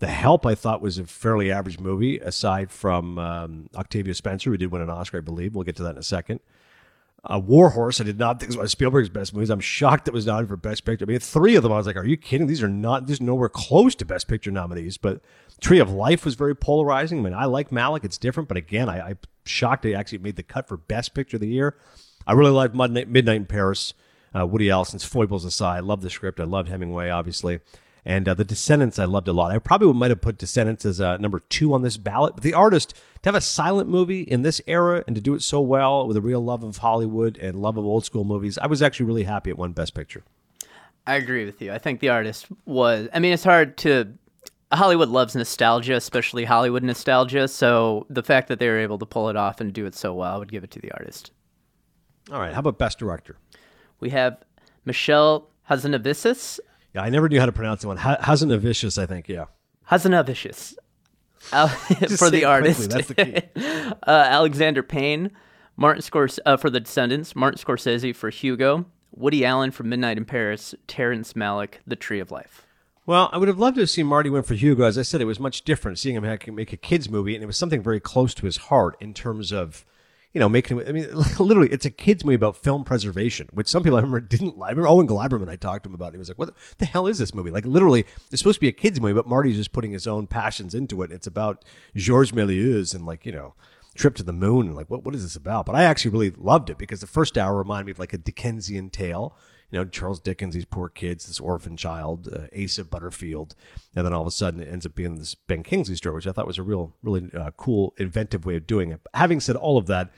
The Help, I thought, was a fairly average movie, aside from um, Octavia Spencer, who did win an Oscar, I believe. We'll get to that in a second. Uh, Warhorse, I did not think was one of Spielberg's best movies. I'm shocked it was nominated for Best Picture. I mean, three of them, I was like, are you kidding? These are not, there's nowhere close to Best Picture nominees. But Tree of Life was very polarizing. I mean, I like Malick, it's different. But again, I, I'm shocked it actually made the cut for Best Picture of the year. I really liked Midnight, in Paris. Uh, Woody Allen's foibles aside, I love the script. I love Hemingway, obviously. And uh, the Descendants, I loved a lot. I probably might have put Descendants as uh, number two on this ballot. But the artist to have a silent movie in this era and to do it so well with a real love of Hollywood and love of old school movies, I was actually really happy it won Best Picture. I agree with you. I think the artist was. I mean, it's hard to. Hollywood loves nostalgia, especially Hollywood nostalgia. So the fact that they were able to pull it off and do it so well, I would give it to the artist. All right, how about Best Director? We have Michel Hazanavicius. Yeah, I never knew how to pronounce that one. Ha- Hazanavicius, I think. Yeah. Hazanavicius. Uh, for the artist. the key. uh, Alexander Payne, Martin Scors- uh, for The Descendants, Martin Scorsese for Hugo, Woody Allen for Midnight in Paris, Terrence Malick, The Tree of Life. Well, I would have loved to have seen Marty win for Hugo. As I said, it was much different seeing him make a kids movie, and it was something very close to his heart in terms of, you know, making. I mean, literally, it's a kids movie about film preservation, which some people I remember didn't like. I remember Owen Gleiberman. I talked to him about. it. He was like, "What the hell is this movie?" Like, literally, it's supposed to be a kids movie, but Marty's just putting his own passions into it. It's about Georges Méliès and like you know. Trip to the moon and like what what is this about? But I actually really loved it because the first hour reminded me of like a Dickensian tale, you know, Charles Dickens, these poor kids, this orphan child, uh, Asa Butterfield, and then all of a sudden it ends up being this Ben Kingsley story, which I thought was a real, really uh, cool, inventive way of doing it. But having said all of that,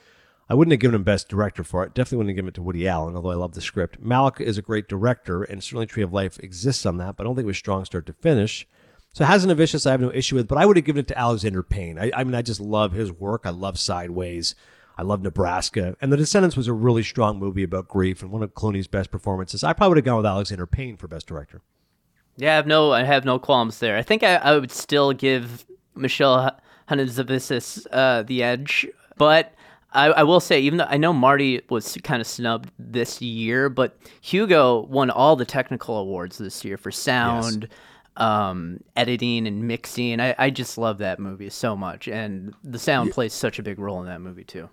I wouldn't have given him Best Director for it. Definitely wouldn't have given it to Woody Allen, although I love the script. Malick is a great director, and certainly Tree of Life exists on that, but I don't think it was strong start to finish. So *Hazanavicius*, I have no issue with, but I would have given it to Alexander Payne. I, I mean, I just love his work. I love Sideways. I love Nebraska. And The Descendants was a really strong movie about grief and one of Clooney's best performances. I probably would have gone with Alexander Payne for Best Director. Yeah, I have no, I have no qualms there. I think I, I would still give Michel Hazanavicius uh, the edge, but I, I will say, even though I know Marty was kind of snubbed this year, but Hugo won all the technical awards this year for sound, um, editing, and mixing. I, I just love that movie so much, and the sound plays such a big role in that movie too.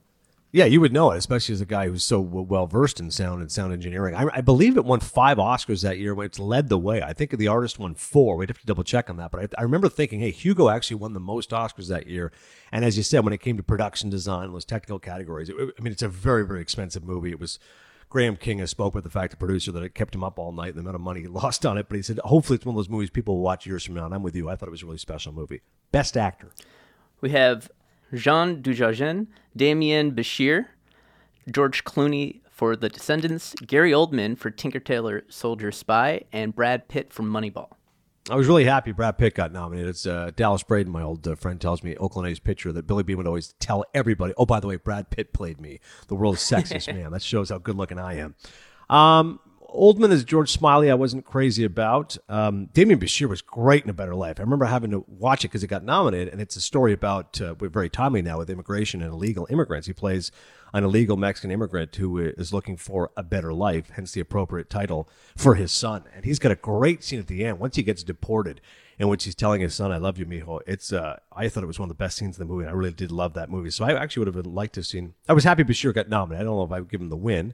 Yeah, you would know it, especially as a guy who's so well versed in sound and sound engineering. I, I, believe it won five Oscars that year. It's led the way. I think the artist won four. We'd have to double check on that. But I, I, remember thinking, hey, Hugo actually won the most Oscars that year. And as you said, when it came to production design, those technical categories, it, I mean, it's a very, very expensive movie. It was Graham King has spoke with the fact, the producer, that it kept him up all night the amount of money he lost on it. But he said, hopefully, it's one of those movies people will watch years from now. And I'm with you. I thought it was a really special movie. Best actor. We have Jean Dujardin, Demián Bichir, George Clooney for The Descendants, Gary Oldman for Tinker Tailor Soldier Spy, and Brad Pitt for Moneyball. I was really happy Brad Pitt got nominated. It's uh, Dallas Braden, my old uh, friend, tells me Oakland A's pitcher that Billy Beane would always tell everybody, "Oh, by the way, Brad Pitt played me, the world's sexiest man." That shows how good looking I am. Um, Oldman as George Smiley, I wasn't crazy about. Um, Demián Bichir was great in A Better Life. I remember having to watch it because it got nominated, and it's a story about, uh, we're very timely now with immigration and illegal immigrants. He plays an illegal Mexican immigrant who is looking for a better life, hence the appropriate title for his son. And he's got a great scene at the end once he gets deported in when she's telling his son, "I love you, mijo." It's uh, I thought it was one of the best scenes in the movie. And I really did love that movie. So I actually would have liked to have seen. I was happy Bichir got nominated. I don't know if I would give him the win.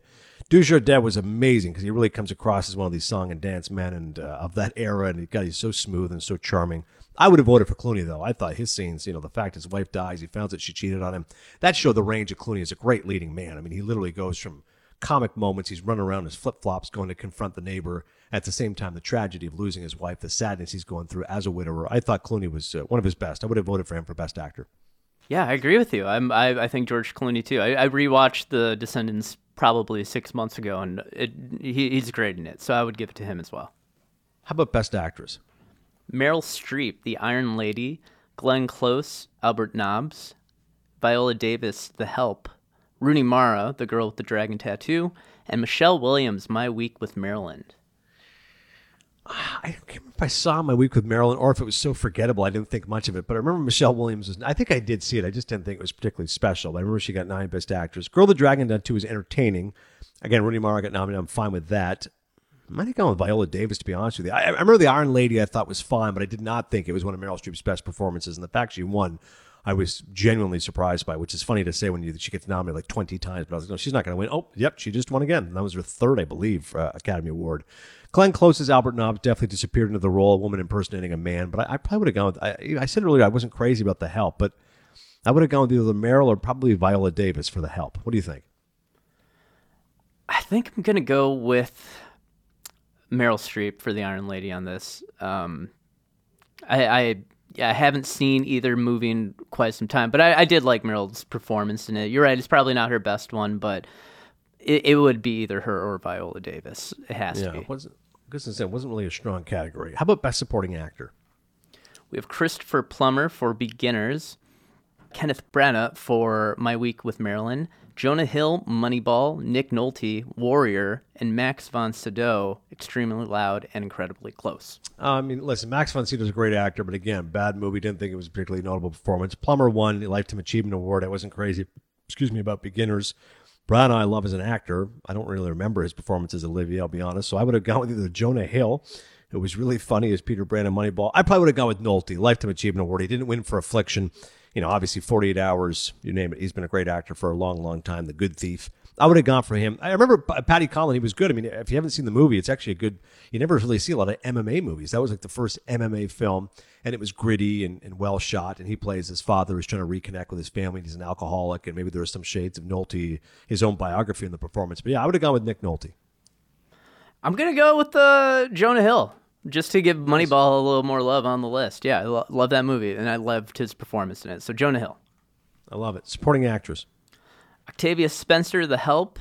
Dujardin was amazing because he really comes across as one of these song and dance men and uh, of that era, and he got he's so smooth and so charming. I would have voted for Clooney though. I thought his scenes, you know, the fact his wife dies, he finds that she cheated on him, that showed the range of Clooney as a great leading man. I mean, he literally goes from comic moments, he's running around his flip flops, going to confront the neighbor. At the same time, the tragedy of losing his wife, the sadness he's going through as a widower. I thought Clooney was uh, one of his best. I would have voted for him for best actor. Yeah, I agree with you. I'm, I, I think George Clooney too. I, I rewatched The Descendants probably six months ago, and it, he, he's great in it. So I would give it to him as well. How about best actress? Meryl Streep, The Iron Lady, Glenn Close, Albert Nobbs, Viola Davis, The Help, Rooney Mara, The Girl with the Dragon Tattoo, and Michelle Williams, My Week with Marilyn. I can't remember if I saw my week with Marilyn or if it was so forgettable I didn't think much of it. But I remember Michelle Williams was. I think I did see it. I just didn't think it was particularly special. But I remember she got nine Best Actress. Girl the Dragon Tattoo was entertaining. Again, Rooney Mara got nominated. I'm fine with that. I might have gone with Viola Davis to be honest with you. I, I remember the Iron Lady. I thought was fine, but I did not think it was one of Meryl Streep's best performances. And the fact she won I was genuinely surprised by, which is funny to say when you, she gets nominated like 20 times. But I was like, no, she's not going to win. Oh, yep, she just won again. And that was her third, I believe, uh, Academy Award. Glenn Close's Albert Nobbs definitely disappeared into the role, a woman impersonating a man. But I, I probably would have gone with, I, I, said earlier I wasn't crazy about the help, but I would have gone with either Meryl or probably Viola Davis for the help. What do you think? I think I'm going to go with Meryl Streep for the Iron Lady on this. Um, I, I yeah, I haven't seen either movie in quite some time, but I, I, did like Meryl's performance in it. You're right; it's probably not her best one, but it, it would be either her or Viola Davis. It has yeah, to be. Wasn't, I it wasn't really a strong category. How about best supporting actor? We have Christopher Plummer for Beginners, Kenneth Branagh for My Week with Marilyn, Jonah Hill, Moneyball, Nick Nolte, Warrior, and Max von Sydow, extremely loud and incredibly close. Uh, I mean, listen, Max von Sydow is a great actor, but again, bad movie. Didn't think it was a particularly notable performance. Plummer won the Lifetime Achievement Award. I wasn't crazy, excuse me, about Beginners. Branagh, I love as an actor. I don't really remember his performance as Olivier, I'll be honest. So I would have gone with either Jonah Hill, who was really funny as Peter Brandon Moneyball. I probably would have gone with Nolte, Lifetime Achievement Award. He didn't win for Affliction you know, obviously 48 Hours, you name it. He's been a great actor for a long, long time. The Good Thief. I would have gone for him. I remember Paddy Conlon. He was good. I mean, if you haven't seen the movie, it's actually a good. You never really see a lot of MMA movies. That was like the first MMA film, and it was gritty and, and well shot. And he plays his father who's trying to reconnect with his family. He's an alcoholic, and maybe there are some shades of Nolte, his own biography in the performance. But yeah, I would have gone with Nick Nolte. I'm gonna go with uh, Jonah Hill just to give Moneyball a little more love on the list. Yeah, I lo- love that movie, and I loved his performance in it. So Jonah Hill. I love it. Supporting actress. Octavia Spencer, The Help.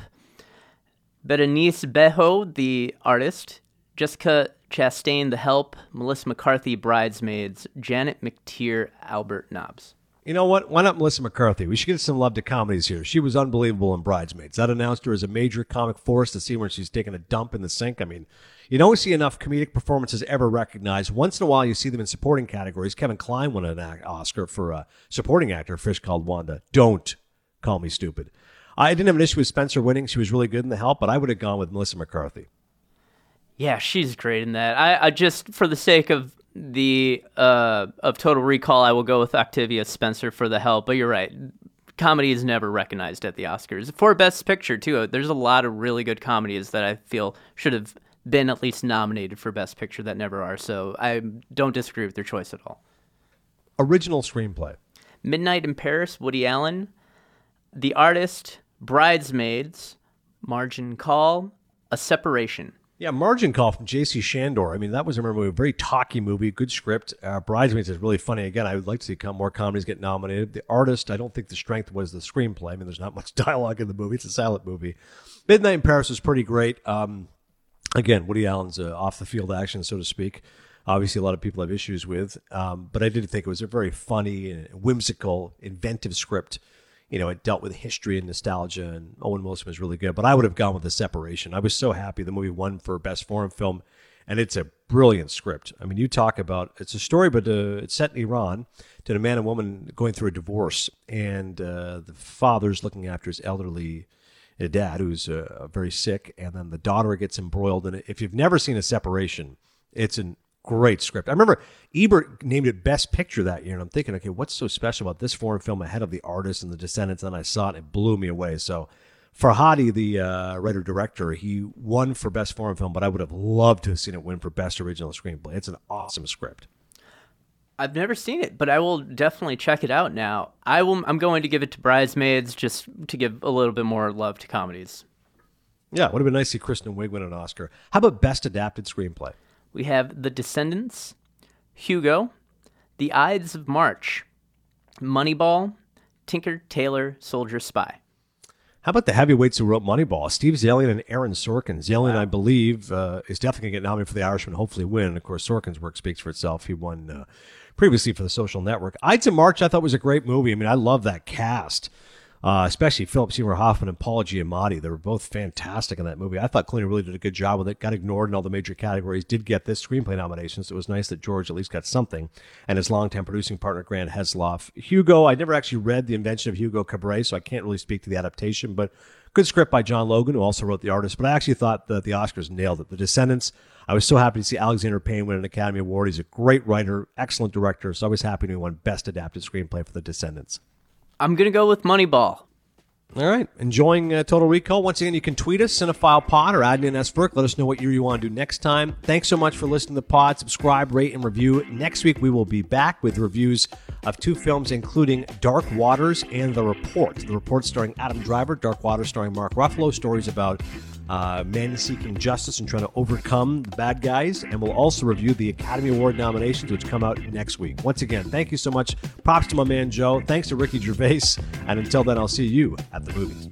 Berenice Bejo, the artist. Jessica Chastain, The Help. Melissa McCarthy, Bridesmaids. Janet McTeer, Albert Nobbs. You know what? Why not Melissa McCarthy? We should get some love to comedies here. She was unbelievable in Bridesmaids. That announced her as a major comic force to see when she's taking a dump in the sink. I mean, you don't see enough comedic performances ever recognized. Once in a while, you see them in supporting categories. Kevin Kline won an Oscar for a supporting actor, Fish Called Wanda. Don't call me stupid. I didn't have an issue with Spencer winning. She was really good in the help, but I would have gone with Melissa McCarthy. Yeah, she's great in that. I, I just, for the sake of the uh, of Total Recall, I will go with Octavia Spencer for the help. But you're right, comedy is never recognized at the Oscars. For Best Picture, too, there's a lot of really good comedies that I feel should have been at least nominated for Best Picture that never are. So I don't disagree with their choice at all. Original screenplay. Midnight in Paris, Woody Allen. The Artist, Bridesmaids, Margin Call, A Separation. Yeah, Margin Call from J.C. Chandor. I mean, that was a movie, a very talky movie, good script. Uh, Bridesmaids is really funny. Again, I would like to see more comedies get nominated. The Artist, I don't think the strength was the screenplay. I mean, there's not much dialogue in the movie. It's a silent movie. Midnight in Paris was pretty great. Um, again, Woody Allen's uh, off the field action, so to speak. Obviously, a lot of people have issues with, um, but I did think it was a very funny, and whimsical, inventive script. You know, it dealt with history and nostalgia, and Owen Wilson was really good. But I would have gone with the separation. I was so happy the movie won for best foreign film, and it's a brilliant script. I mean, you talk about it's a story, but uh, it's set in Iran. To a man and woman going through a divorce, and uh, the father's looking after his elderly dad who's uh, very sick, and then the daughter gets embroiled in it. If you've never seen a separation, it's a great script. I remember Ebert named it Best Picture that year, and I'm thinking, okay, what's so special about this foreign film ahead of The Artist and The Descendants? And I saw it, and it blew me away. So Farhadi, the uh, writer director, he won for Best Foreign Film, but I would have loved to have seen it win for Best Original Screenplay. It's an awesome script. I've never seen it, but I will definitely check it out now. I will. I'm going to give it to Bridesmaids just to give a little bit more love to comedies. Yeah, would have been nice to see Kristen Wiig win an Oscar. How about Best Adapted Screenplay? We have The Descendants, Hugo, The Ides of March, Moneyball, Tinker Tailor Soldier Spy. How about the heavyweights who wrote Moneyball? Steve Zaillian and Aaron Sorkin. Zaillian, wow. I believe, uh, is definitely going to get nominated for The Irishman, hopefully win. Of course, Sorkin's work speaks for itself. He won uh, previously for The Social Network. Ides of March, I thought was a great movie. I mean, I love that cast uh, especially Philip Seymour Hoffman and Paul Giamatti. They were both fantastic in that movie. I thought Clooney really did a good job with it. Got ignored in all the major categories. Did get this screenplay nomination, so it was nice that George at least got something. And his longtime producing partner Grant Heslov. Hugo, I never actually read The Invention of Hugo Cabret, so I can't really speak to the adaptation, but good script by John Logan, who also wrote The Artist. But I actually thought that the Oscars nailed it. The Descendants. I was so happy to see Alexander Payne win an Academy Award. He's a great writer, excellent director. So I was happy to win Best Adapted Screenplay for The Descendants. I'm gonna go with Moneyball. All right. Enjoying uh, Total Recall. Once again, you can tweet us, Cinephile Pod, or Adnan S. Burke. Let us know what year you want to do next time. Thanks so much for listening to the pod. Subscribe, rate, and review. Next week, we will be back with reviews of two films, including Dark Waters and The Report. The Report starring Adam Driver, Dark Waters starring Mark Ruffalo. Stories about uh, men seeking justice and trying to overcome the bad guys. And we'll also review the Academy Award nominations, which come out next week. Once again, thank you so much. Props to my man Joe. Thanks to Ricky Gervais. And until then, I'll see you at the movies.